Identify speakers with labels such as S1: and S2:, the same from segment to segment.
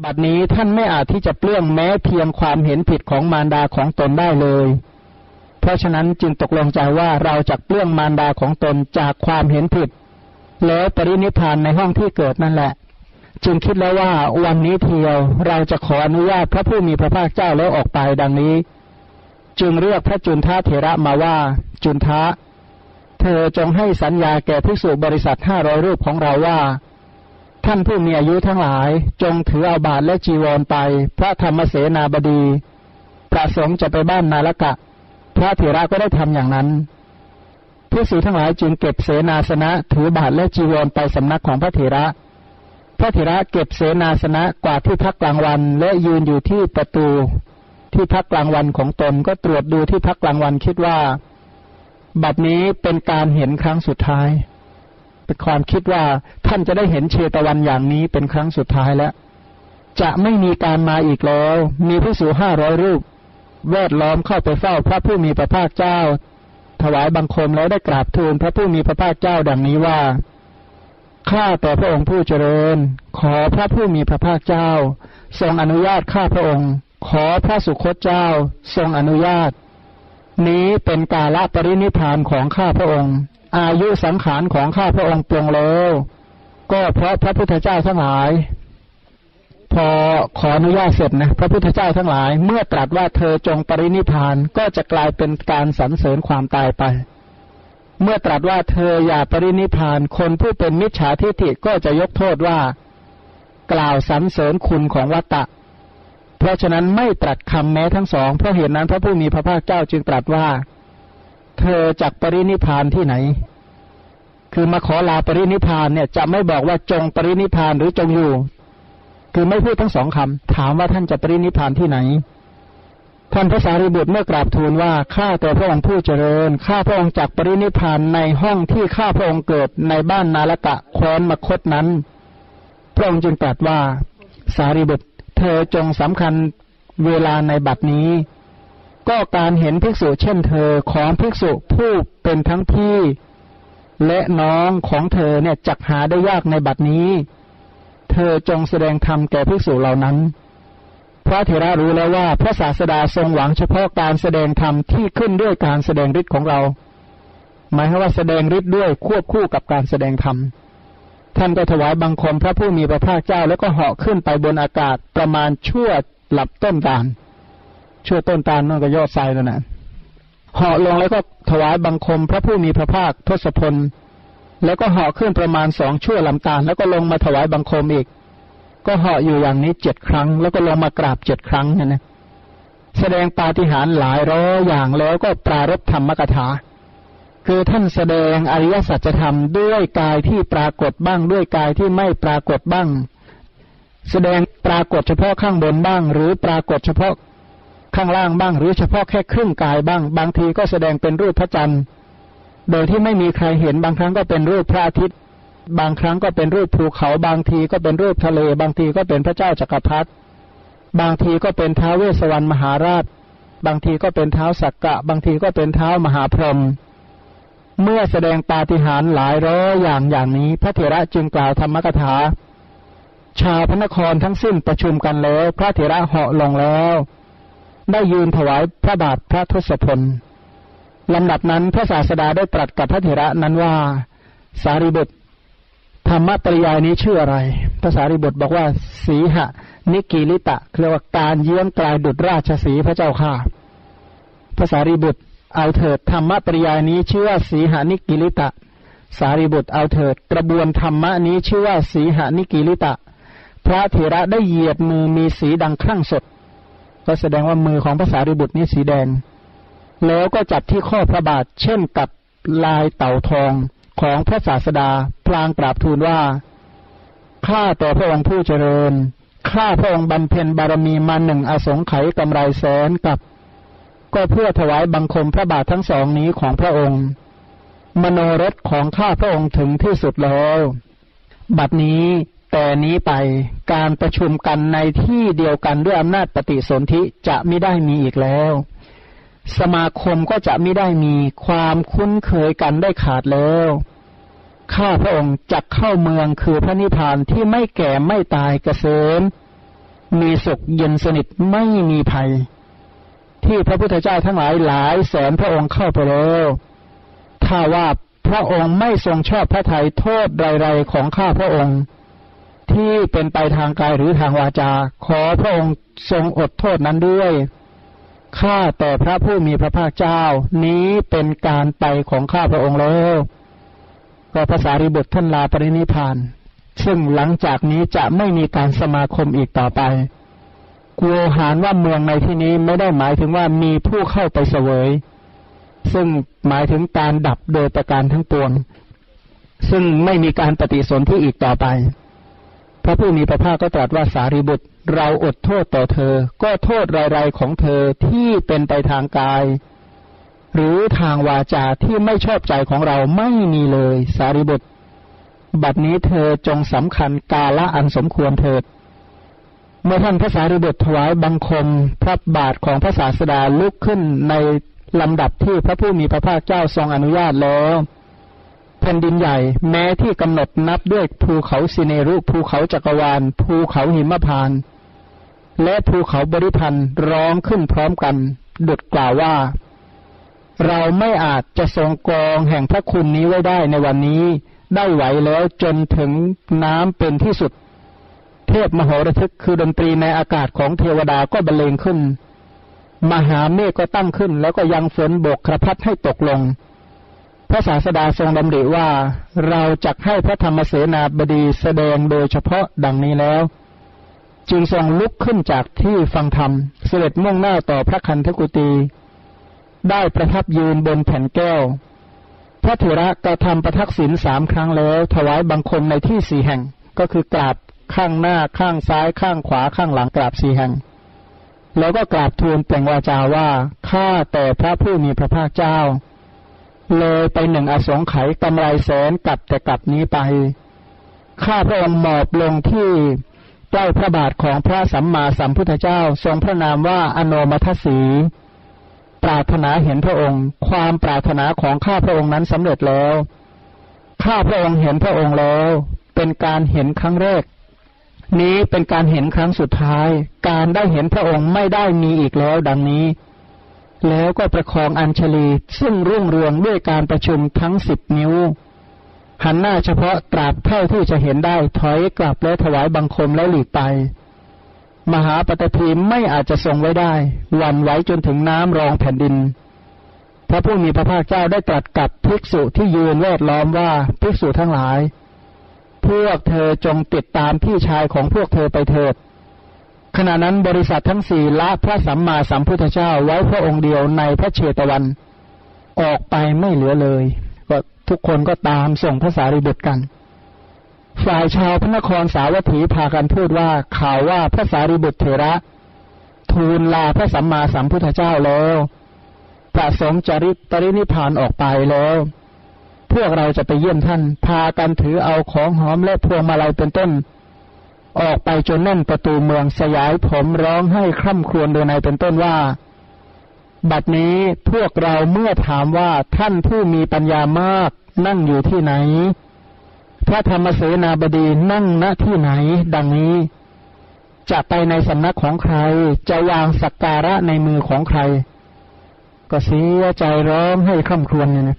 S1: บัดนี้ท่านไม่อาจที่จะเปลื้องแม้เพียงความเห็นผิดของมารดาของตนได้เลย เพราะฉะนั้นจึงตกลงใจว่าเราจะเปลื้องมารดาของตนจากความเห็นผิด แล้วปรินิพานในห้องที่เกิดนั่นแหละ จึงคิดแล้วว่าวันนี้เทียวเราจะขออนุญาตพระผู้มีพระภาคเจ้าแล้วออกไปดังนี้ จึงเรียกพระจุนท้าเถระมาว่า จุนท้าเธอจงให้สัญญาแก่ภิกษุบริษัทห้าร้อยรูปของเราว่า ท่านผู้มีอายุทั้งหลาย จงถือเอาบาทและจีวรไป พระธรรมเสนาบดี ประสงค์จะไปบ้านนาลกะ พระเถระก็ได้ทำอย่างนั้นผู้สูทั้งหลายจึงเก็บเสนาสนะ ถือบาทและจีวรไปสำนักของพระเถระ พระเถระเก็บเสนาสนะกว่าที่พักกลางวัน และยืนอยู่ที่ประตู ที่พักกลางวันของตนก็ตรวจดูที่พักกลางวันคิดว่า บัดนี้เป็นการเห็นครั้งสุดท้าย เป็นความคิดว่าท่านจะได้เห็นเชตวันอย่างนี้เป็นครั้งสุดท้ายแล้ว จะไม่มีการมาอีกแล้ว มีผู้สูห้าร้อยรูป แวดล้อมเข้าไปเฝ้าพระผู้มีพระภาคเจ้า ถวายบังคมแล้วได้กราบทูลพระผู้มีพระภาคเจ้าดังนี้ว่าข้าแต่พระองค์ผู้เจริญ ขอพระผู้มีพระภาคเจ้า ทรงอนุญาตข้าพระองค์ ขอพระสุคตเจ้า ทรงอนุญาต นี้เป็นกาลปรินิพานของข้าพระองค์ อายุสังขารของข้าพระองค์ปรงแล้ว ก็เพราะพระพุทธเจ้าทั้งหลาย พอขออนุญาตเสร็จนะ พระพุทธเจ้าทั้งหลาย เมื่อตรัสว่าเธอจงปรินิพานก็จะกลายเป็นการสรรเสริญความตายไป เมื่อตรัสว่าเธออย่าปรินิพาน คนผู้เป็นมิจฉาทิฏฐิก็จะยกโทษว่า กล่าวสรรเสริญคุณของวัตตะ เพราะฉะนั้นไม่ตรัสคำแม้ทั้งสองเพราะเหตุนั้นพระผู้มีพระภาคเจ้าจึงตรัสว่า เธอจักปรินิพานที่ไหน คือมาขอลาปรินิพานเนี่ย จะไม่บอกว่าจงปรินิพานหรือจงอยู่ คือไม่พูดทั้งสองคำถามว่าท่านจะปรินิพานที่ไหนท่านพระสารีบุตรเมื่อกราบทูลว่าข้าแต่พระองค์ผู้เจริญข้าพระองค์จักปรินิพานในห้องที่ข้าพระองค์เกิดในบ้านนาลกะแคว้นมคตนั้น พระองค์จึงตรัสว่า สารีบุตร เธอจงสำคัญเวลาในบัดนี้ ก็การเห็นภิกษุเช่นเธอของภิกษุผู้เป็นทั้งพี่ และน้องของเธอเนี่ยจักหาได้ยากในบัดนี้ เธอจงแสดงธรรมแก่ภิกษุเหล่านั้น พระเถระรู้แล้วว่าพระศาสดาทรงหวังเฉพาะการแสดงธรรมที่ขึ้นด้วยการแสดงฤทธิ์ของเรา หมายว่าแสดงฤทธิ์ด้วยควบคู่กับการแสดงธรรมท่านก็ถวายบังคมพระผู้มีพระภาคเจ้าแล้วก็เหาะขึ้นไปบนอากาศประมาณชั่วหลับต้นตาล ชั่วต้นตาลนั่นก็ยอดไซแล้วนะเหาะลงแล้วก็ถวายบังคมพระผู้มีพระภาคทศพล แล้วก็เหาะขึ้นประมาณสองชั่วลำตาล แล้วก็ลงมาถวายบังคมอีก ก็เหาะอยู่อย่างนี้เจ็ดครั้ง แล้วก็ลงมากราบเจ็ดครั้งนะนะแสดงปาฏิหาริย์หลายร้อยอย่างแล้วก็ปรารบธรรมกถา คือท่านแสดงอริยสัจธรรมด้วยกายที่ปรากฏบ้างด้วยกายที่ไม่ปรากฏบ้าง แสดงปรากฏเฉพาะข้างบนบ้าง หรือปรากฏเฉพาะ ข้างล่างบ้าง หรือเฉพาะแค่ครึ่งกายบ้าง บางทีก็แสดงเป็นรูปพระจันทร์ โดยที่ไม่มีใครเห็นบางครั้งก็เป็นรูปพระอาทิตย์ บางครั้งก็เป็นรูปภูเขา บางทีก็เป็นรูปทะเล บางทีก็เป็นพระเจ้าจักรพรรดิบางทีก็เป็นท้าวเวสวรรณมหาราช บางทีก็เป็นเท้าสักกะ บางทีก็เป็นเท้ามหาพรหมเมื่อแสดงปาฏิหาริย์หลายร้อยอย่างอย่างนี้ พระเถระจึงกล่าวธรรมกถา ชาวพระนครทั้งสิ้นประชุมกันแล้ว พระเถระเหาะลงแล้ว ได้ยืนถวายพระบาทพระทศพลลำดับนั้นพระศาสดาได้ตรัสกับพระเถระนั้นว่า สารีบุตรธรรมปริยายนี้ชื่ออะไรพระสารีบุตรบอกว่า สีหวิกีฬิตะเรียกว่าการเยื้องกรายดุจราชสีพระเจ้าค่ะ พระสารีบุตรเอาเถิดธรรมปริยายนี้ชื่อว่าสีหวิกีฬิตะ สารีบุตรเอาเถิด กระบวนธรรมะนี้ชื่อว่าสีหวิกีฬิตะ พระเถระได้เหยียดมือมีสีดังครั่งสด ก็แสดงว่ามือของพระสารีบุตรนี้สีแดง แล้วก็จับที่ข้อพระบาท เช่นกับลายเต่าทองของพระศาสดา พลางกราบทูลว่า ข้าแต่พระองค์ผู้เจริญ ข้าพระองค์บำเพ็ญบารมีมาหนึ่งอสงไขยกำไรแสนกับ ก็เพื่อถวายบังคมพระบาททั้งสองนี้ของพระองค์ มโนรสของข้าพระองค์ถึงที่สุดแล้ว บัดนี้ แต่นี้ไปการประชุมกันในที่เดียวกันด้วยอำนาจปฏิสนธิจะไม่ได้มีอีกแล้ว สมาคมก็จะไม่ได้มีความคุ้นเคยกันได้ขาดแล้ว ข้าพระองค์จักเข้าเมืองคือพระนิพพานที่ไม่แก่ไม่ตายเกษมมีสุขเย็นสนิทไม่มีภัย ที่พระพุทธเจ้าทั้งหลายหลายแสนพระองค์เข้าไปแล้วถ้าว่าพระองค์ไม่ทรงชอบพระทัยโทษใดๆของข้าพระองค์ ที่เป็นไปทางกายหรือทางวาจา ขอพระองค์ทรงอดโทษนั้นด้วย ข้าแต่พระผู้มีพระภาคเจ้า นี้เป็นการไปของข้าพระองค์แล้วก็ภาษาริบุตรท่านลาปรินิพาน ซึ่งหลังจากนี้จะไม่มีการสมาคมอีกต่อไปกลัวหารว่าเมืองในที่นี้ไม่ได้หมายถึงว่ามีผู้เข้าไปเสวย ซึ่งหมายถึงการดับโดยประการทั้งปวง ซึ่งไม่มีการปฏิสนธิอีกต่อไป พระผู้มีพระภาคก็ตรัสว่าสารีบุตร เราอดโทษต่อเธอ ก็โทษรายๆของเธอที่เป็นไปทางกาย หรือทางวาจาที่ไม่ชอบใจของเราไม่มีเลย สารีบุตร บัดนี้เธอจงสำคัญกาละอันสมควรเถิดเมื่อท่านพระสารีบุตรถวายบังคมพระบาทของพระศาสดาลุกขึ้นในลำดับที่พระผู้มีพระภาคเจ้าทรงอนุญาตแล้ว แผ่นดินใหญ่ แม้ที่กำหนดนับด้วยภูเขาสิเนรุภูเขาจักรวาล ภูเขาหิมพาน และภูเขาบริพันธ์ร้องขึ้นพร้อมกัน ดุดกล่าวว่า เราไม่อาจจะทรงกองแห่งพระคุณนี้ไว้ได้ในวันนี้ ได้ไหวแล้วจนถึงน้ำเป็นที่สุด เทพมโหระทึกคือดนตรีในอากาศของเทวดาก็บรรเลงขึ้น มหาเมฆก็ตั้งขึ้น แล้วก็ยังฝนบกกระพัดให้ตกลง พระศาสดาทรงดำริว่าเราจักให้พระธรรมเสนาบดีแสดงโดยเฉพาะดังนี้แล้ว จึงทรงลุกขึ้นจากที่ฟังธรรม เสด็จมุ่งหน้าต่อพระคันธกุตีได้ประทับยืนบนแผ่นแก้ว พระเถระกระทำประทักษิณสามครั้งแล้ว ถวายบังคมในที่สี่แห่งก็คือกราบข้างหน้าข้างซ้ายข้างขวาข้างหลังกราบสี่แห่ง แล้วก็กราบทูลเปล่งวาจาว่าข้าแต่พระผู้มีพระภาคเจ้า เลยไปหนึ่งอสงไขยกำไรแสนกลับแต่กลับนี้ไป ข้าพระองค์หมอบลงที่ใกล้พระบาทของพระสัมมาสัมพุทธเจ้า ทรงพระนามว่าอโนมัทสี ปรารถนาเห็นพระองค์ ความปรารถนาของข้าพระองค์นั้นสำเร็จแล้ว ข้าพระองค์เห็นพระองค์แล้ว เป็นการเห็นครั้งแรก นี้เป็นการเห็นครั้งสุดท้าย การได้เห็นพระองค์ไม่ได้มีอีกแล้วดังนี้ แล้วก็ประคองอัญชลีซึ่งรุ่งเรืองด้วยการประชุมทั้งสิบนิ้ว หันหน้าเฉพาะตราบเท่าที่จะเห็นได้ถอยกลับและถวายบังคมแล้วหลีกไป มหาปฐพีไม่อาจจะทรงไว้ได้ วันไว้จนถึงน้ำรองแผ่นดิน พระผู้มีพระภาคเจ้าได้ตรัสกับภิกษุที่ยืนแวดล้อมว่าภิกษุทั้งหลาย พวกเธอจงติดตามพี่ชายของพวกเธอไปเถิด ขณะนั้นบริษัททั้งสี่ละพระสัมมาสัมพุทธเจ้าไว้พระองค์เดียวในพระเชตวัน ออกไปไม่เหลือเลย ก็ทุกคนก็ตามส่งพระสารีบุตรกัน ฝ่ายชาวพระนครสาวัตถีพากันพูดว่าข่าวว่าพระสารีบุตรเถระ ทูลลาพระสัมมาสัมพุทธเจ้าแล้วประสงค์จริตปรินิพพานออกไปแล้ว พวกเราจะไปเยี่ยมท่าน พากันถือเอาของหอมและพวงมาลัยเป็นต้น ออกไปจนแน่นประตูเมืองสยายผมร้องให้คร่ำครวญโดยในเป็นต้นว่า บัดนี้พวกเราเมื่อถามว่าท่านผู้มีปัญญามากนั่งอยู่ที่ไหน พระธรรมเสนาบดีนั่งณที่ไหน ดังนี้ จะไปในสำนักของใคร จะวางสักการะในมือของใคร ก็เสียใจร้องให้คร่ำครวญเนี่ยนะ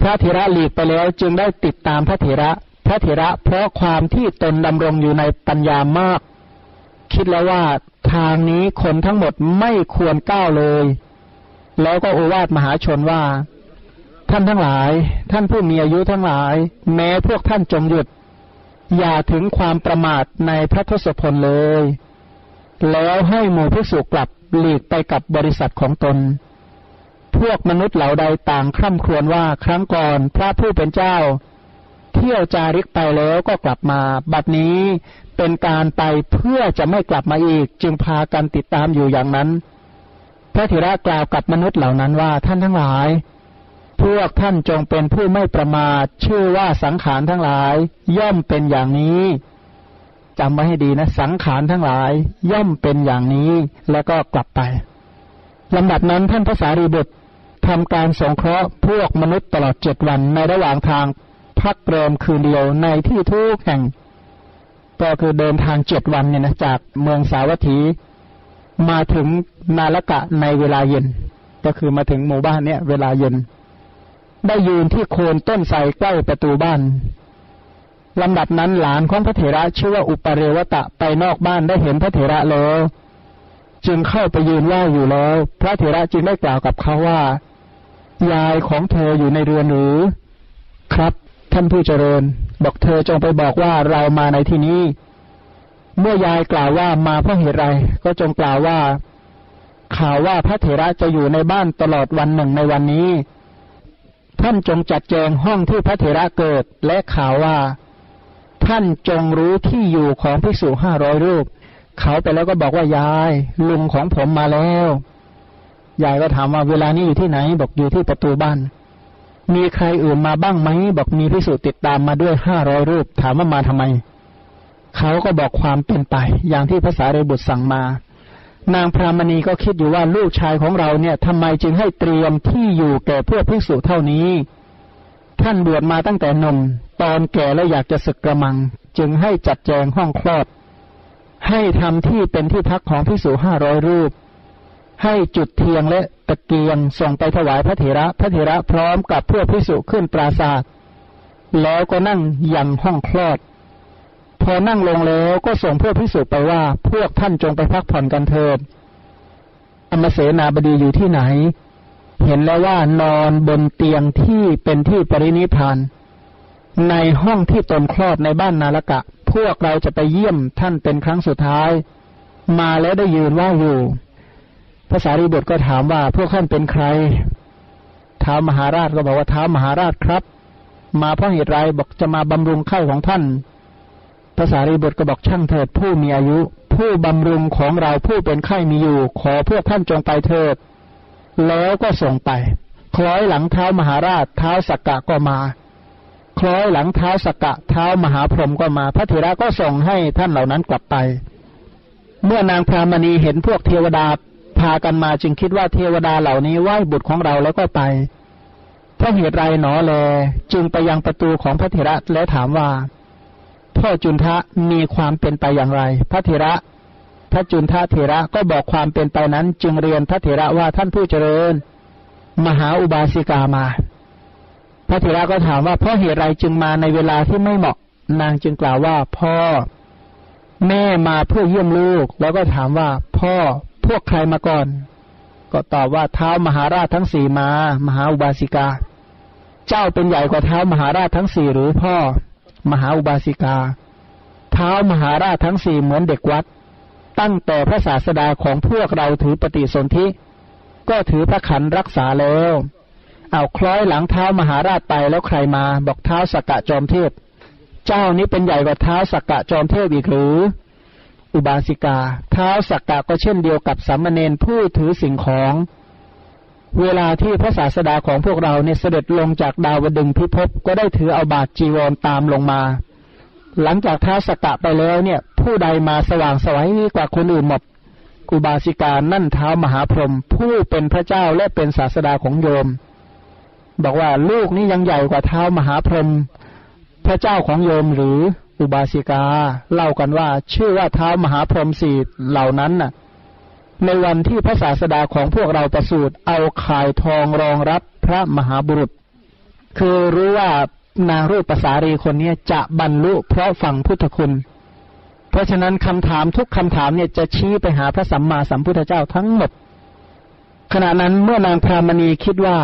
S1: พระเถระหลีกไปแล้วจึงได้ติดตามพระเถระ พระเถระ เพราะความที่ตนดำรงอยู่ในปัญญามาก คิดแล้วว่าทางนี้คนทั้งหมดไม่ควรก้าวเลย แล้วก็โอวาทมหาชนว่า ท่านทั้งหลาย ท่านผู้มีอายุทั้งหลาย แม้พวกท่านจงหยุด อย่าถึงความประมาทในพระทศพลเลย แล้วให้หมู่พิสุกลับหลีกไปกับบริษัทของตน พวกมนุษย์เหล่าใดต่างคร่ำครวญว่าครั้งก่อนพระผู้เป็นเจ้า เที่ยวจาริกไปแล้วก็กลับมา บัดนี้เป็นการไปเพื่อจะไม่กลับมาอีก จึงพากันติดตามอยู่อย่างนั้น พระธิระกล่าวกับมนุษย์เหล่านั้นว่าท่านทั้งหลาย พวกท่านจงเป็นผู้ไม่ประมาทชื่อว่าสังขารทั้งหลาย ย่อมเป็นอย่างนี้จำไว้ให้ดีนะสังขารทั้งหลาย ย่อมเป็นอย่างนี้แล้วก็กลับไปลำดับนั้นท่านพระสารีบุตรทำการสงเคราะห์พวกมนุษย์ตลอดเจ็ดวันในระหว่างทาง พักเรมคืนเดียวในที่ทุกแห่ง ก็คือเดินทางเจ็ดวันเนี่ยนะจากเมืองสาวัตถีมาถึงนาลกะในเวลาเย็น ก็คือมาถึงหมู่บ้านเนี่ย เวลาเย็น ได้ยืนที่โคนต้นไทรใกล้ประตูบ้านลำดับนั้นหลานของพระเถระชื่อว่าอุปเรวตะไปนอกบ้านได้เห็นพระเถระแล้ว จึงเข้าไปยืนไหว้อยู่แล้ว พระเถระจึงได้กล่าวกับเขาว่า ยายของเธออยู่ในเรือนหรือ ครับ ท่านผู้เจริญ บอกเธอจงไปบอกว่าเรามาในที่นี้ เมื่อยายกล่าวว่ามาเพราะเหตุไรก็จงกล่าวว่า ข่าวว่าพระเถระจะอยู่ในบ้านตลอดวันหนึ่งในวันนี้ ท่านจงจัดแจงห้องที่พระเถระเกิด และข่าวว่า ท่านจงรู้ที่อยู่ของภิกษุห้าร้อยรูป เขาไปแล้วก็บอกว่ายาย ลุงของผมมาแล้วยายก็ถามว่าเวลานี้อยู่ที่ไหน บอกอยู่ที่ประตูบ้าน มีใครอื่นมาบ้างไหมบอกมีพิสุติดตามมาด้วยห้าร้อยรูป ถามว่ามาทำไม เขาก็บอกความเป็นไป อย่างที่ภาษาเรบุตรสั่งมา นางพรามณีก็คิดอยู่ว่าลูกชายของเราเนี่ยทำไมจึงให้เตรียมที่อยู่แก่เพื่อภิกษุเท่านี้ ท่านบวชมาตั้งแต่นม ตอนแก่แล้วอยากจะศึกกระมัง จึงให้จัดแจงห้องคลอด ให้ทำที่เป็นที่พักของภิกษุห้าร้อยรูป ให้จุดเทียงและตะเกียงส่งไปถวายพระเถระ พระเถระพร้อมกับพื่อพิสุขึ้นปราศาสแล้วก็นั่งยังห้องคลอด พอนั่งลงแล้วก็ส่งพื่อพิสุไปว่าพวกท่านจงไปพักผ่อนกันเถิดอมเสนาบดีอยู่ที่ไหน เห็นแล้วว่านอนบนเตียงที่เป็นที่ปรินิพาน ในห้องที่ตนคลอดในบ้านนาลกะ พวกเราจะไปเยี่ยมท่านเป็นครั้งสุดท้าย มาแล้วได้ยืนว่าอยู่ ภาษารีบุตรก็ถามว่า พวกท่านเป็นใครท้ามหาราชก็บอกว่าท้ามหาราชครับ มาเพราะเหตุไรบอกจะมาบำรุงไข่ของท่านภาษารีบุตรก็บอกช่างเถิดผู้มีอายุ ผู้บำรุงของเราผู้เป็นไข้มีอยู่ ขอพวกท่านจงไปเถิด แล้วก็ส่งไป คล้อยหลังเท้ามหาราชเท้าสักกะก็มา คล้อยหลังเท้าสักกะเท้ามหาพรหมก็มา พระเถระก็ส่งให้ท่านเหล่านั้นกลับไป เมื่อนางพรามณีเห็นพวกเทวดา พากันมาจึงคิดว่าเทวดาเหล่านี้ไหว้บุตรของเราแล้วก็ไปเพราะเหตุไรหนอแล จึงไปยังประตูของพระเถระแล้วถามว่า พ่อจุนทะมีความเป็นไปอย่างไร พระเถระ พระจุนทะเถระก็บอกความเป็นไปนั้น จึงเรียนพระเถระว่าท่านผู้เจริญ มหาอุบาสิกามา พระเถระก็ถามว่าเพราะเหตุไรจึงมาในเวลาที่ไม่เหมาะ นางจึงกล่าวว่า พ่อ แม่มาเพื่อเยี่ยมลูก แล้วก็ถามว่า พ่อ พวกใครมาก่อน ก็ตอบว่าเท้ามหาราชทั้งสี่มา มหาอุบาสิกา เจ้าเป็นใหญ่กว่าเท้ามหาราชทั้งสี่หรือพ่อ มหาอุบาสิกา เท้ามหาราชทั้งสี่เหมือนเด็กวัด ตั้งแต่พระศาสดาของพวกเราถือปฏิสนธิก็ถือพระขันรักษาแล้ว เอาคล้อยหลังเท้ามหาราชไปแล้วใครมา บอกเท้าสกกะจอมเทพ เจ้านี้เป็นใหญ่กว่าเท้าสกกะจอมเทพอีกหรือ อุบาสิกา เท้าสักกะก็เช่นเดียวกับสามเณรผู้ถือสิ่งของ เวลาที่พระศาสดาของพวกเราเนี่ยเสด็จลงจากดาวดึงพิภพก็ได้ถือเอาบาทจีวรตามลงมา หลังจากเท้าสักกะไปแล้วเนี่ย ผู้ใดมาสว่างสวัยกว่าคนอื่นหมดอุบาสิกานั่นเท้ามหาพรหมผู้เป็นพระเจ้าและเป็นศาสดาของโยม บอกว่าลูกนี้ยังใหญ่กว่าเท้ามหาพรหมพระเจ้าของโยมหรือ อุบาสิกา เล่ากันว่า ชื่อว่าเท้ามหาพรหมสีเหล่านั้นน่ะ ในวันที่พระศาสดาของพวกเราประสูติเอาข่ายทองรองรับพระมหาบุรุษ คือรู้ว่านางรูปภาษารีคนนี้จะบรรลุเพราะฟังพุทธคุณ เพราะฉะนั้นคำถามทุกคำถามเนี่ยจะชี้ไปหาพระสัมมาสัมพุทธเจ้าทั้งหมด ขณะนั้นเมื่อนางพรามณีคิดว่า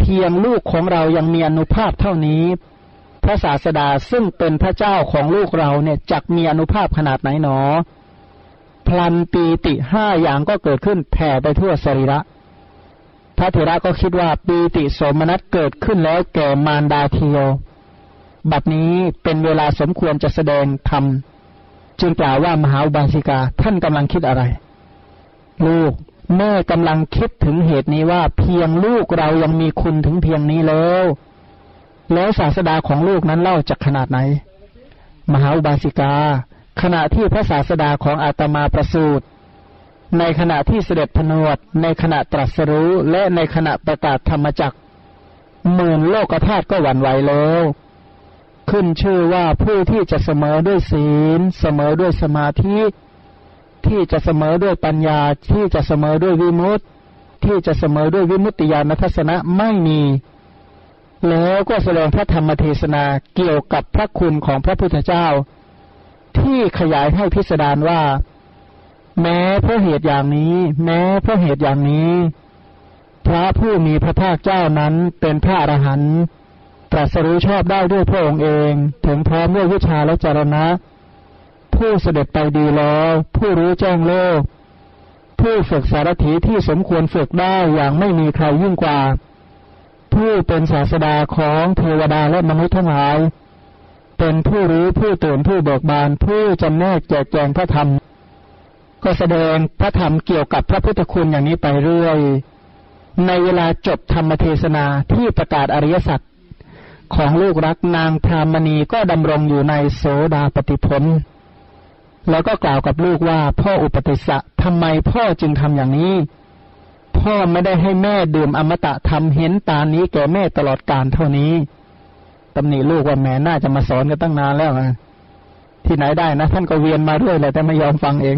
S1: เพียงลูกของเรายังมีอนุภาพเท่านี้ พระศาสดาซึ่งเป็นพระเจ้าของลูกเราเนี่ยจักมีอนุภาพขนาดไหนหนอ พลันปีติห้าอย่างก็เกิดขึ้นแผ่ไปทั่วสรีระ พระเถระก็คิดว่าปีติสมนัสเกิดขึ้นแล้วแก่มารดาเทียว บัดนี้เป็นเวลาสมควรจะแสดงธรรมจึงกล่าวว่ามหาบาสิกาท่านกำลังคิดอะไร ลูกแม่กำลังคิดถึงเหตุนี้ว่าเพียงลูกเรายังมีคุณถึงเพียงนี้แล้ว แล้วศาสดาของลูกนั้นเล่าจากขนาดไหน มหาอุบาสิกา ขณะที่พระศาสดาของอาตมาประสูติในขณะที่เสด็จพนวด ในขณะตรัสรู้และในขณะประกาศธรรมจักหมื่นโลกธาตุก็หวั่นไหวแล้ว ขึ้นชื่อว่าผู้ที่จะเสมอด้วยศีล เสมอด้วยสมาธิ ที่จะเสมอด้วยปัญญา ที่จะเสมอด้วยวิมุตติ ที่จะเสมอด้วยวิมุตติญาณทัศนะไม่มี แล้วก็แสดงพระธรรมเทศนาเกี่ยวกับพระคุณของพระพุทธเจ้า ที่ขยายให้พิสดารว่า แม้เพราะเหตุอย่างนี้ แม้เพราะเหตุอย่างนี้ พระผู้มีพระภาคเจ้านั้นเป็นพระอรหันต์ตรัสรู้ชอบได้ด้วยพระองค์เอง ถึงพร้อมด้วยวิชาและจรณะ ผู้เสด็จไปดีแล้ว ผู้รู้แจ้งโลก ผู้ฝึกสารถีที่สมควรฝึกได้อย่างไม่มีใครยิ่งกว่า ผู้เป็นศาสดาของเทวดาและมนุษย์ทั้งหลาย เป็นผู้รู้ผู้ตื่นผู้เบิกบาน ผู้จำแนกแจกแจงพระธรรม ก็แสดงพระธรรมเกี่ยวกับพระพุทธคุณอย่างนี้ไปเรื่อย ในเวลาจบธรรมเทศนาที่ประกาศอริยสัจของลูกรักนางพรามณีก็ดำรงอยู่ในโสดาปฏิพลแล้วก็กล่าวกับลูกว่าพ่ออุปติสะทำไมพ่อจึงทำอย่างนี้ พ่อไม่ได้ให้แม่ดื่มอมตะทำเห็นตานี้แก่แม่ตลอดการเท่านี้ตำหนิลูกว่าแม่น่าจะมาสอนกันตั้งนานแล้วนะที่ไหนได้นะท่านก็เวียนมาเรื่อยเลยแต่ไม่ยอมฟังเอง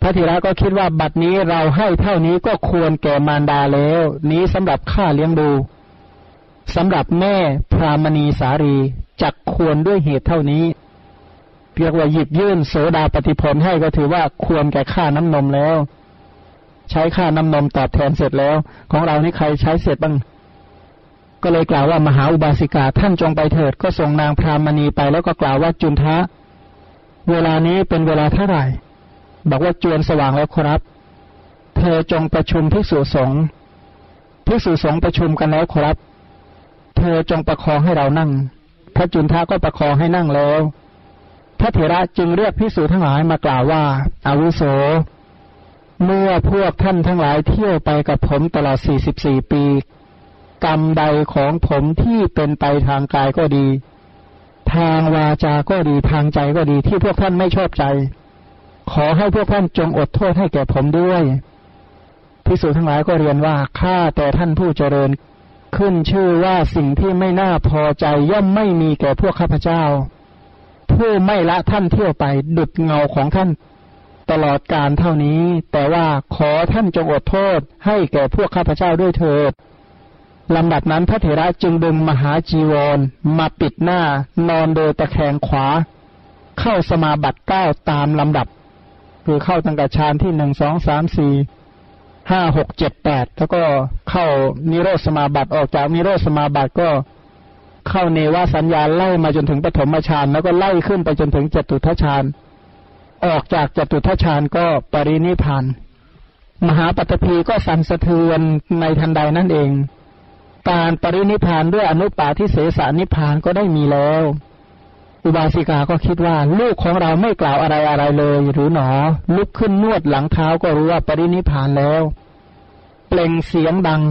S1: พระธีระก็คิดว่าบัดนี้เราให้เท่านี้ก็ควรแก่มารดาแล้ว นี้สำหรับข้าเลี้ยงดูสำหรับแม่พรามณีสารีจักควรด้วยเหตุเท่านี้เรียกว่าหยิบยื่นโสดาปฏิพลให้ก็ถือว่าควรแก่ค่าน้ำนมแล้ว ใช้ค่าน้ำนมตอบแทนเสร็จแล้ว ของเรานี่ใครใช้เสร็จบ้าง ก็เลยกล่าวว่ามหาอุบาสิกาท่านจงไปเถิด ก็ส่งนางพรามณีไปแล้วก็กล่าวว่าจุนทะ เวลานี้เป็นเวลาเท่าไหร่ บอกว่าจวนสว่างแล้วครับ เธอจงประชุมภิกษุสงฆ์ภิกษุสงฆ์ประชุมกันแล้วครับ เธอจงประคองให้เรานั่ง พระจุนทะก็ประคองให้นั่งแล้ว พระเถระจึงเรียกพิสูจทั้งหลายมากล่าวว่าอาวุโส เมื่อพวกท่านทั้งหลายเที่ยวไปกับผมตลอดสี่สิบสี่ปี กรรมใดของผมที่เป็นไปทางกายก็ดี ทางวาจา ก็ดีทางใจก็ดีที่พวกท่านไม่ชอบใจ ขอให้พวกท่านจงอดโทษให้แก่ผมด้วยพิสูจทั้งหลายก็เรียนว่าข้าแต่ท่านผู้เจริญ ขึ้นชื่อว่าสิ่งที่ไม่น่าพอใจย่อมไม่มีแก่พวกข้าพเจ้า ผู้ไม่ละท่านเที่ยวไปดุดเงาของท่าน ตลอดการเท่านี้ แต่ว่าขอท่านจงอดโทษให้แก่พวกข้าพเจ้าด้วยเถิดลำดับนั้นพระเถระจึงดึงมหาจีวรมาปิดหน้านอนโดยตะแคงขวา เข้าสมาบัติเก้าตามลำดับ คือเข้าตั้งแต่ฌานที่หนึ่งสองสามสี่ห้าหกเจ็ดแปดแล้วก็เข้านิโรธสมาบัติออกจากนิโรธสมาบัติก็เข้าเนวสัญญาไล่มาจนถึงปฐมฌานแล้วก็ไล่ขึ้นไปจนถึงจตุทัชฌาน ออกจากจตุทัชฌานก็ปรินิพานมหาปัตภีก็สั่นสะเทือนในทันใดนั่นเอง การปรินิพานด้วยอนุปาทิเสสานิพานก็ได้มีแล้ว อุบาสิกาก็คิดว่าลูกของเราไม่กล่าวอะไรอะไรเลย หรือหนอ ลุกขึ้นนวดหลังเท้าก็รู้ว่าปรินิพานแล้ว เปล่งเสียงดัง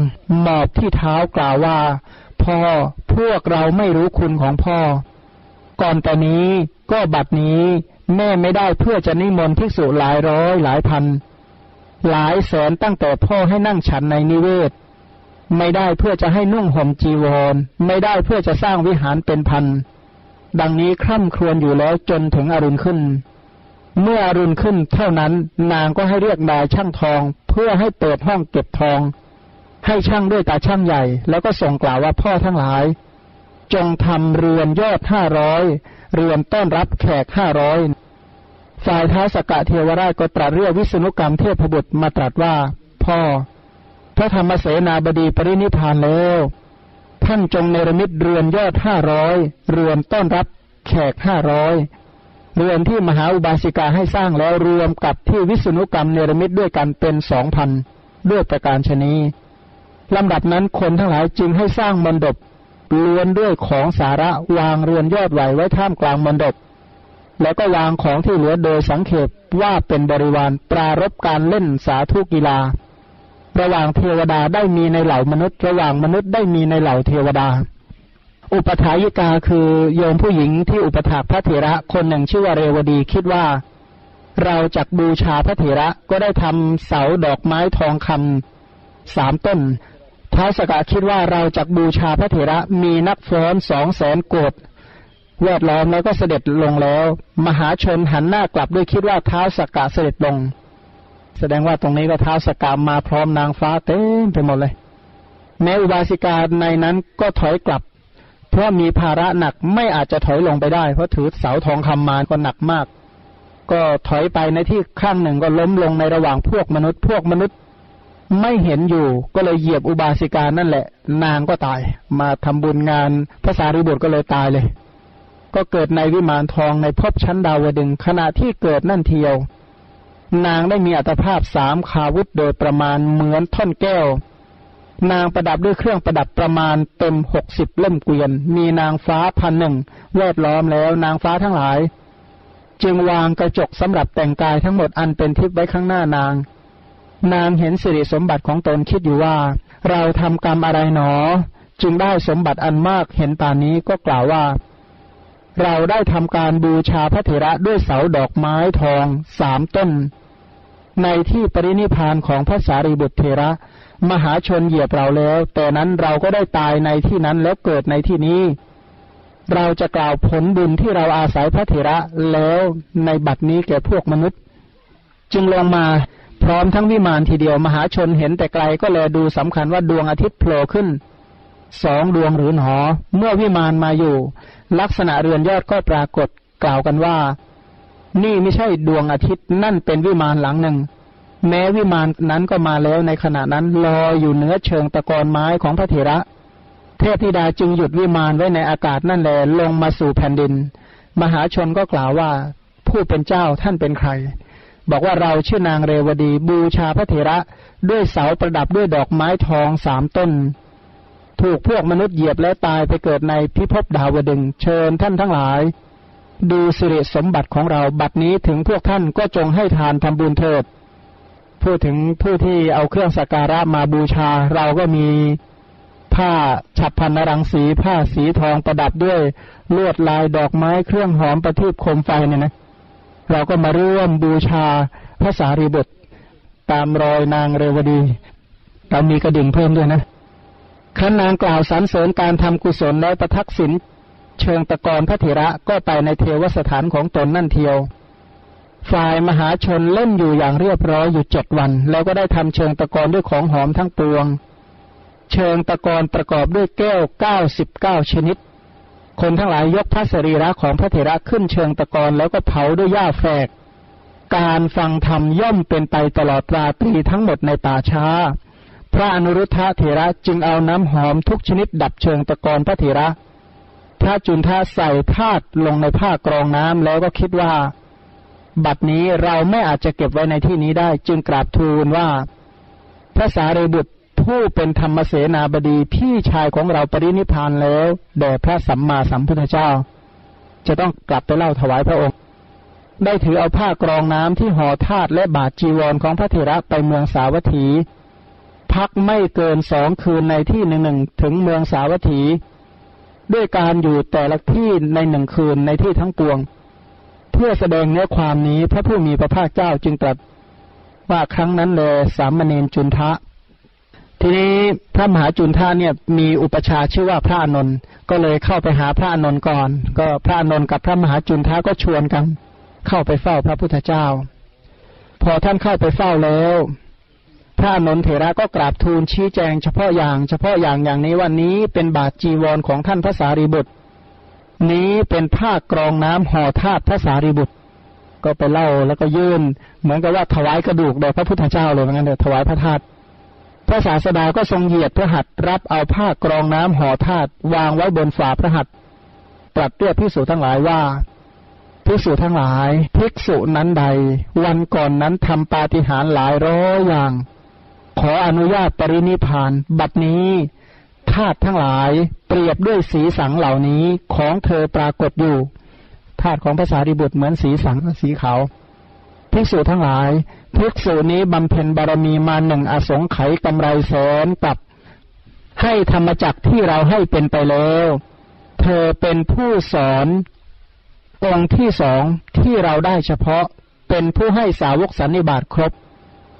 S1: หมอบที่เท้ากล่าวว่า พ่อพวกเราไม่รู้คุณของพ่อ ก่อนแต่นี้ก็บัดนี้ แม่ไม่ได้เพื่อจะนิมนต์ภิกษุหลายร้อยหลายพัน หลายแสนตั้งแต่พ่อให้นั่งฉันในนิเวศ ไม่ได้เพื่อจะให้นุ่งห่มจีวร ไม่ได้เพื่อจะสร้างวิหารเป็นพัน ดังนี้คร่ำครวญอยู่แล้วจนถึงอรุณขึ้น เมื่ออรุณขึ้นเท่านั้นนางก็ให้เรียกนายช่างทอง เพื่อให้เปิดห้องเก็บทอง ให้ช่างด้วยตาช่างใหญ่ แล้วก็ส่งกล่าวว่าพ่อทั้งหลาย จงทำเรือนยอดห้าร้อย เรือนต้อนรับแขกห้าร้อยฝ่ายท้าสกะเทวราชก็ตรัสเรียกวิษณุกรรมเทพบุตรมาตรัสว่า พ่อ พระธรรมเสนาบดีปรินิพานแล้วท่านจงเนรมิตเรือนยอดห้าร้อยเรือนต้อนรับแขกห้าร้อยเรือนที่มหาอุบาสิกาให้สร้างแล้วรวมกับที่วิษณุกรรมเนรมิตด้วยกันเป็นสองพันด้วยประการชนีลำดับนั้นคนทั้งหลายจึงให้สร้างมณฑป ล้วนด้วยของสาระวางเรือนยอดไหวไว้ท่ามกลางมณฑปแล้วก็วางของที่เหลือโดยสังเขปว่าเป็นบริวารปรารบการเล่นสาธุกีฬา ระหว่างเทวดาได้มีในเหล่ามนุษย์ ระหว่างมนุษย์ได้มีในเหล่าเทวดา อุปถายิกาคือโยมผู้หญิงที่อุปถากพระเถระคนหนึ่งชื่อว่าเรวดีคิดว่า เราจักบูชาพระเถระก็ได้ทำเสาดอกไม้ทองคำสามต้น ท้าวสกาคิดว่าเราจักบูชาพระเถระมีนักฟ้อนสองแสนโกดแวดล้อมแล้วก็เสด็จลงแล้ว มหาชนหันหน้ากลับด้วยคิดว่าเท้าสกกะเสด็จลง แสดงว่าตรงนี้ก็เท้าสกกามาพร้อมนางฟ้าเต็มไปหมดเลย แม้อุบาสิกาในนั้นก็ถอยกลับ เพราะมีภาระหนักไม่อาจจะถอยลงไปได้ เพราะถือเสาทองคำมาก็หนักมาก ก็ถอยไปในที่ข้างหนึ่งก็ล้มลงในระหว่างพวกมนุษย์ พวกมนุษย์ ไม่เห็นอยู่ก็เลยเหยียบอุบาสิกานั่นแหละ นางก็ตาย มาทำบุญงานพระสารีบุตรก็เลยตายเลย ก็เกิดในวิมานทองในภพชั้นดาวดึงขณะที่เกิดนั่นเทียว นางได้มีอัตภาพสามขาวุธโดยประมาณเหมือนท่อนแก้ว นางประดับด้วยเครื่องประดับประมาณเต็มหกสิบเล่มเกวียน มีนางฟ้าพันหนึ่งแวดล้อมแล้วนางฟ้าทั้งหลาย จึงวางกระจกสำหรับแต่งกายทั้งหมดอันเป็นทิพย์ไว้ข้างหน้านาง นางเห็นสิริสมบัติของตนคิดอยู่ว่า เราทำกรรมอะไรหนอ จึงได้สมบัติอันมากเห็นป่านนี้ก็กล่าวว่า เราได้ทำการบูชาพระเถระด้วยเสาดอกไม้ทองสามต้น ในที่ปรินิพานของพระสารีบุตรเถระ มหาชนเหยียบเราแล้ว แต่นั้นเราก็ได้ตายในที่นั้นแล้วเกิดในที่นี้ เราจะกล่าวผลบุญที่เราอาศัยพระเถระแล้วในบัดนี้แก่พวกมนุษย์ จึงลงมา พร้อมทั้งวิมานทีเดียวมหาชนเห็นแต่ไกลก็เลยดูสำคัญว่าดวงอาทิตย์โผล่ขึ้นสองดวงหรือหนอ เมื่อวิมานมาอยู่ ลักษณะเรือนยอดก็ปรากฏกล่าวกันว่า นี่ไม่ใช่ดวงอาทิตย์นั่นเป็นวิมานหลังหนึ่ง แม้วิมานนั้นก็มาแล้วในขณะนั้นลอยอยู่เหนือเชิงตะกอนไม้ของพระเถระ เทพธิดาจึงหยุดวิมานไว้ในอากาศนั่นแหละลงมาสู่แผ่นดิน มหาชนก็กล่าวว่า ผู้เป็นเจ้าท่านเป็นใคร บอกว่าเราชื่อนางเรวดีบูชาพระเถระด้วยเสาประดับด้วยดอกไม้ทองสามต้น ถูกพวกมนุษย์เหยียบและตายไปเกิดในพิภพดาวดึงเชิญท่านทั้งหลาย ดูสิริสมบัติของเราบัดนี้ถึงพวกท่านก็จงให้ทานทำบุญเถิดพูดถึงผู้ที่เอาเครื่องสักการะมาบูชา เราก็มีผ้าฉับพันนรังสีผ้าสีทองประดับด้วยลวดลายดอกไม้เครื่องหอมประทีปโคมไฟเนี่ยนะ เราก็มาร่วมบูชาพระสารีบุตร ตามรอยนางเรวดีเรามีกระดิ่งเพิ่มด้วยนะขันนางกล่าวสรรเสริญการทำกุศลและประทักษิณเชิงตะกรพระเถระก็ไปในเทวสถานของตนนั่นเทียว ฝ่ายมหาชนเล่นอยู่อย่างเรียบร้อยอยู่เจ็ดวัน แล้วก็ได้ทำเชิงตะกรด้วยของหอมทั้งปวง เชิงตะกรประกอบด้วยแก้วเก้าสิบเก้าชนิด คนทั้งหลายยกพระสรีระของพระเถระขึ้นเชิงตะกรแล้วก็เผาด้วยหญ้าแฝก การฟังธรรมย่อมเป็นไปตลอดราตรีทั้งหมดในป่าช้า พระอนุรุทธะเถระจึงเอาน้ำหอมทุกชนิดดับเชิงตะกอนพระเถระ พระจุนทาใส่ธาตุลงในผ้ากรองน้ำแล้วก็คิดว่า บัดนี้เราไม่อาจจะเก็บไว้ในที่นี้ได้ จึงกราบทูลว่าพระสารีบุตร ผู้เป็นธรรมเสนาบดีพี่ชายของเราปรินิพานแล้วแด่พระสัมมาสัมพุทธเจ้า จะต้องกลับไปเล่าถวายพระองค์ ได้ถือเอาผ้ากรองน้ำที่ห่อธาตุและบาดจีวรของพระเถระไปเมืองสาวัตถี พักไม่เกินสองคืนในที่หนึ่งหนึ่งถึงเมืองสาวัตถี ด้วยการอยู่แต่ละที่ในหนึ่งคืนในที่ทั้งปวง เพื่อแสดงเนื้อความนี้พระผู้มีพระภาคเจ้าจึงตรัสว่าครั้งนั้นเลยสามเณรจุนทะ ทีนี้พระมหาจุนทะเนี่ยมีอุปชาชื่อว่าพระอนนท์ก็เลยเข้าไปหาพระอนนท์ก่อน ก็พระอนนท์กับพระมหาจุนทะก็ชวนกัน เข้าไปเฝ้าพระพุทธเจ้า พอท่านเข้าไปเฝ้าแล้ว พระนนทเถระก็กราบทูลชี้แจงเฉพาะอย่างเฉพาะอย่างอย่างนี้วันนี้เป็นบาทจีวรของท่านพระสารีบุตร นี้เป็นผ้ากรองน้ำห่อธาตุพระสารีบุตร ก็ไปเล่าแล้วก็ยื่น เหมือนกับว่าถวายกระดูกแด่พระพุทธเจ้าเลยเหมือนกันเถอะถวายพระธาตุ พระศาสดาก็ทรงเหยียดพระหัตถ์รับเอาผ้ากรองน้ำห่อธาตุวางไว้บนฝ่าพระหัตถ์ตรัสเรียกพิสูจทั้งหลายว่าภิกษุทั้งหลายภิกษุนั้นใด วันก่อนนั้นทำปาฏิหาริย์หลายร้อยอย่าง ขออนุญาตปรินิพาน บัดนี้ธาตุทั้งหลายเปรียบด้วยสีสังเหล่านี้ของเธอปรากฏอยู่ธาตุของภาษาริบุตรเหมือนสีสังสีขาว ภิกษุทั้งหลายภิกษุนี้บำเพ็ญบารมีมาหนึ่งอสงไขยกำไรแสนกับให้ธรรมจักที่เราให้เป็นไปแล้ว เธอเป็นผู้สอนองค์ที่สองที่เราได้เฉพาะเป็นผู้ให้สาวกสันนิบาตครบ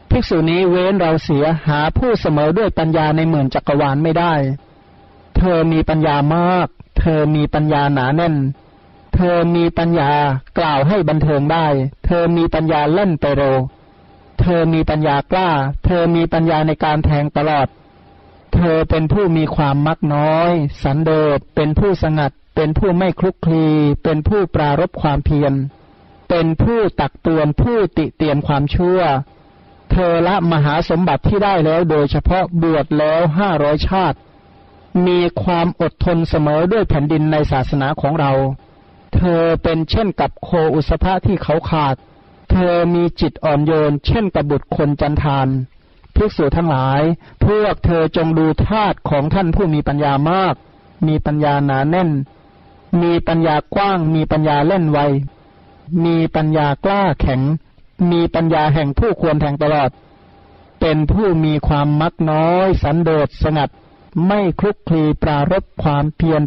S1: ภิกษุนี้เว้นเราเสียหาผู้เสมอด้วยปัญญาในหมื่นจักรวาลไม่ได้ เธอมีปัญญามาก เธอมีปัญญาหนาแน่น เธอมีปัญญากล่าวให้บันเทิงได้ เธอมีปัญญาเล่นไปโรเธอมีปัญญากล้า เธอมีปัญญาในการแทงตลอด เธอเป็นผู้มีความมักน้อย สันโดษ เป็นผู้สงัด เป็นผู้ไม่คลุกคลี เป็นผู้ปรารบความเพียร เป็นผู้ตักเตือนผู้ติเตียนความชั่ว เธอละมหาสมบัติที่ได้แล้วโดยเฉพาะบวชแล้วห้าร้อยชาติ มีความอดทนเสมอด้วยแผ่นดินในศาสนาของเรา เธอเป็นเช่นกับโคอุสภะที่เขาขาด เธอมีจิตอ่อนโยน เช่นกับบุตรคนจันทานภิกษุทั้งหลาย พวกเธอจงดูธาตุของท่านผู้มีปัญญามาก มีปัญญาหนาแน่น มีปัญญากว้าง มีปัญญาเล่นไว มีปัญญากล้าแข็ง มีปัญญาแห่งผู้ควรแทงตลอด เป็นผู้มีความมักน้อย สันโดษสงัด ไม่คลุกคลีปรารบความเพียร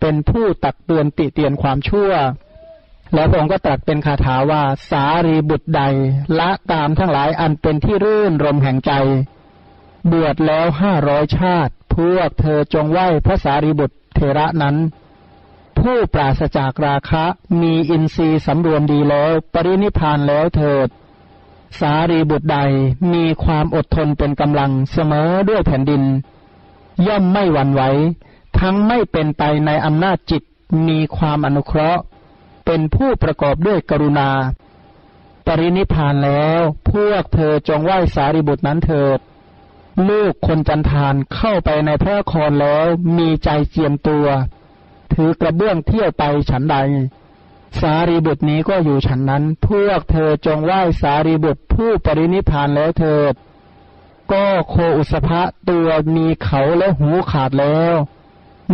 S1: เป็นผู้ตักเตือนติเตียนความชั่ว แล้วพระองค์ก็ตรัสเป็นคาถาว่า สารีบุตรใด ละตามทั้งหลายอันเป็นที่รื่นรมแห่งใจเบือแล้วห้าร้อยชาติ พวกเธอจงไหว้พระสารีบุตรเทระนั้น ผู้ปราศจากราคะ มีอินทรีย์สำรวมดีแล้ว ปรินิพานแล้วเถิด สารีบุตรใดมีความอดทนเป็นกำลังเสมอด้วยแผ่นดิน ย่อมไม่หวั่นไหว ทั้งไม่เป็นไปในอำนาจจิตมีความอนุเคราะห์ เป็นผู้ประกอบด้วยกรุณา ปรินิพานแล้ว พวกเธอจงไหว้สารีบุตรนั้นเถิด ลูกคนจันทานเข้าไปในพระครแล้วมีใจเจียมตัว ถือกระเบื้องเที่ยวไปฉันใด สารีบุตรนี้ก็อยู่ฉันนั้น พวกเธอจงไหว้สารีบุตรผู้ปรินิพานแล้วเถิด ก็โคอุสภะตัวมีเขาและหูขาดแล้ว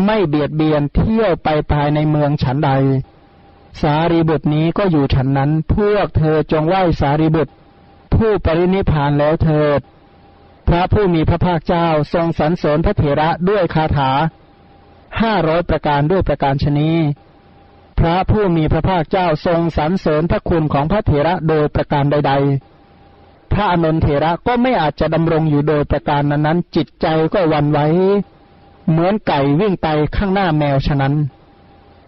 S1: ไม่เบียดเบียนเที่ยวไปภายในเมืองฉันใด สารีบุตรนี้ก็อยู่ฉันนั้น พวกเธอจงไหว้สารีบุตร ผู้ปรินิพานแล้วเถิด พระผู้มีพระภาคเจ้าทรงสรรเสริญพระเถระด้วยคาถาห้าร้อยประการด้วยประการชนีพระผู้มีพระภาคเจ้าทรงสรรเสริญพระคุณของพระเถระโดยประการใด ๆ พระอนุนเถระก็ไม่อาจจะดำรงอยู่โดยประการนั้นจิตใจก็วันไว้ เหมือนไก่วิ่งไปข้างหน้าแมวฉะนั้น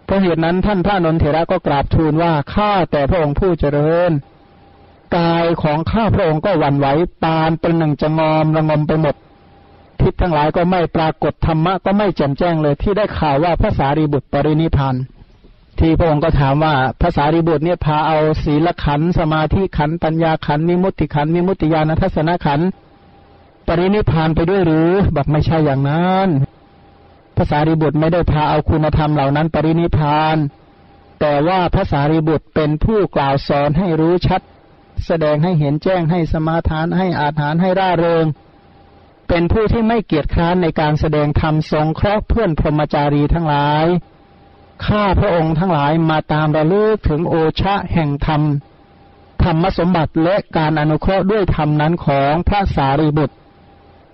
S1: เพราะเหตุนั้นท่านพระนนเถระก็กราบทูลว่าข้าแต่พระองค์ผู้เจริญกายของข้าพระองค์ก็หวั่นไหวปานเป็นหนึ่งจะงอมระงมไปหมดทิศทั้งหลายก็ไม่ปรากฏธรรมะก็ไม่แจ่มแจ้งเลย ที่ได้ข่าวว่าภาษารีบุตรปรินิพานที่พระองค์ก็ถามว่าภาษารีบุตรเนี่ยพาเอาศีลขันสมาธิขันปัญญาขันมิมุติขันมิมุติญาณทัศนขันปรินิพานไปด้วยหรือบอกไม่ใช่อย่างนั้น ภาษารีบุตรไม่ได้พาเอาคุณธรรมเหล่านั้นปรินิพาน แต่ว่าภาษารีบุตรเป็นผู้กล่าวสอนให้รู้ชัด แสดงให้เห็นแจ้งให้สมาทานให้อาถานให้ร่าเริง เป็นผู้ที่ไม่เกียจคร้านในการแสดงธรรมทรงเคราะห์เพื่อนพรหมจารีทั้งหลายข้าพระองค์ทั้งหลายมาตามระลึกถึงโอชะแห่งธรรม ธรรมสมบัติและการอนุเคราะห์ด้วยธรรมนั้นของพระสารีบุตร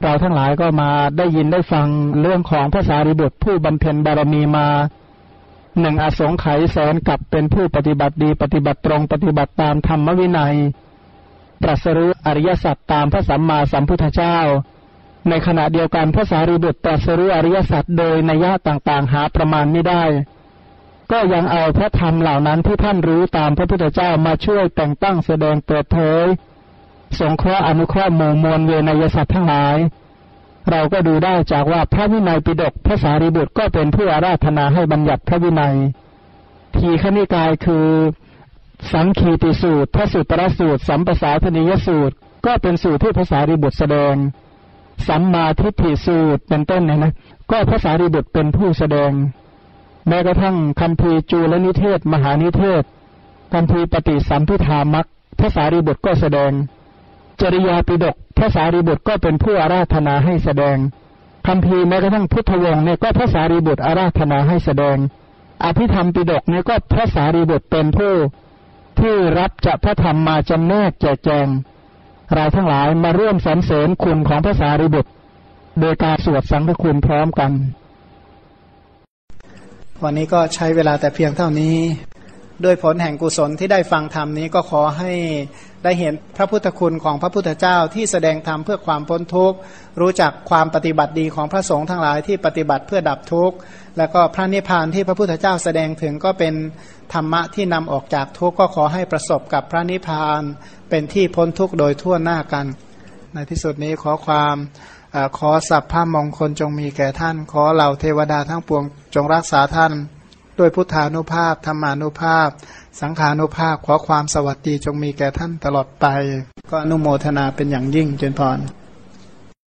S1: เราทั้งหลายก็มาได้ยินได้ฟังเรื่องของพระสารีบุตรผู้บำเพ็ญบารมีมาหนึ่งอสงไขยแสนกับเป็นผู้ปฏิบัติดี ปฏิบัติตรงปฏิบัติตามธรรมวินัยตรัสรู้อริยสัจตามพระสัมมาสัมพุทธเจ้า ในขณะเดียวกันพระสารีบุตรตรัสรู้อริยสัจโดยนัยยะต่างๆ หาประมาณไม่ได้ ก็ยังเอาพระธรรมเหล่านั้นที่ท่านรู้ตามพระพุทธเจ้ามาช่วยแต่งตั้งแสดงเปิดเผย สงเคราะห์อนุเคราะห์หมู่มวลเวนยสัตว์ทั้งหลาย เราก็ดูได้จากว่าพระวินัยปิฎกพระสารีบุตรก็เป็นผู้อาราธนาให้บัญญัติพระวินัย ทีขณิกายคือสังคีติสูตร พระสุตรสูตร สัมปสาธนิยสูตร ก็เป็นสูตรที่ภาษาริบุตรแสดง สัมมาทิฏฐิสูตรเป็นต้นเนี่ยนะ ก็ภาษาริบุตรเป็นผู้แสดง แม้กระทั่งคำพีจูลนิเทศ มหานิเทศคำพีปฏิสัมพิธามักภาษาริบุตรก็แสดง จริยาปิดกภาษาริบุตรก็เป็นผู้อาราธนาให้แสดงคำพีแม้กระทั่งพุทธวงศ์เนี่ยก็ภาษาริบุตรอาราธนาให้แสดง อภิธรรมปิดกเนี่ยก็ภาษาริบุตรเป็นผู้ที่รับจะพระธรรมมาจำแนกแจกแจงเราทั้งหลายมาร่วมสรรเสริญคุณของภาษาริบุตร โดยการสวดสังฆคุณพร้อมกัน
S2: วันนี้ก็ใช้เวลาแต่เพียงเท่านี้ ด้วยผลแห่งกุศลที่ได้ฟังธรรมนี้ก็ขอให้ได้เห็นพระพุทธคุณของพระพุทธเจ้าที่แสดงธรรมเพื่อความพ้นทุกข์ รู้จักความปฏิบัติดีของพระสงฆ์ทั้งหลายที่ปฏิบัติเพื่อดับทุกข์ แล้วก็พระนิพพานที่พระพุทธเจ้าแสดงถึงก็เป็นธรรมะที่นำออกจากทุกข์ก็ขอให้ประสบกับพระนิพพานเป็นที่พ้นทุกข์โดยทั่วหน้ากัน ในที่สุดนี้ขอความอขอสัพพะมงคลจงมีแก่ท่าน ขอเหล่าเทวดาทั้งปวงจงรักษาท่าน ด้วยพุทธานุภาพธรรมานุภาพ สังขานุภาพขอความสวัสดีจงมีแก่ท่านตลอดไป ก็อนุโมทนาเป็นอย่างยิ่งเจนพร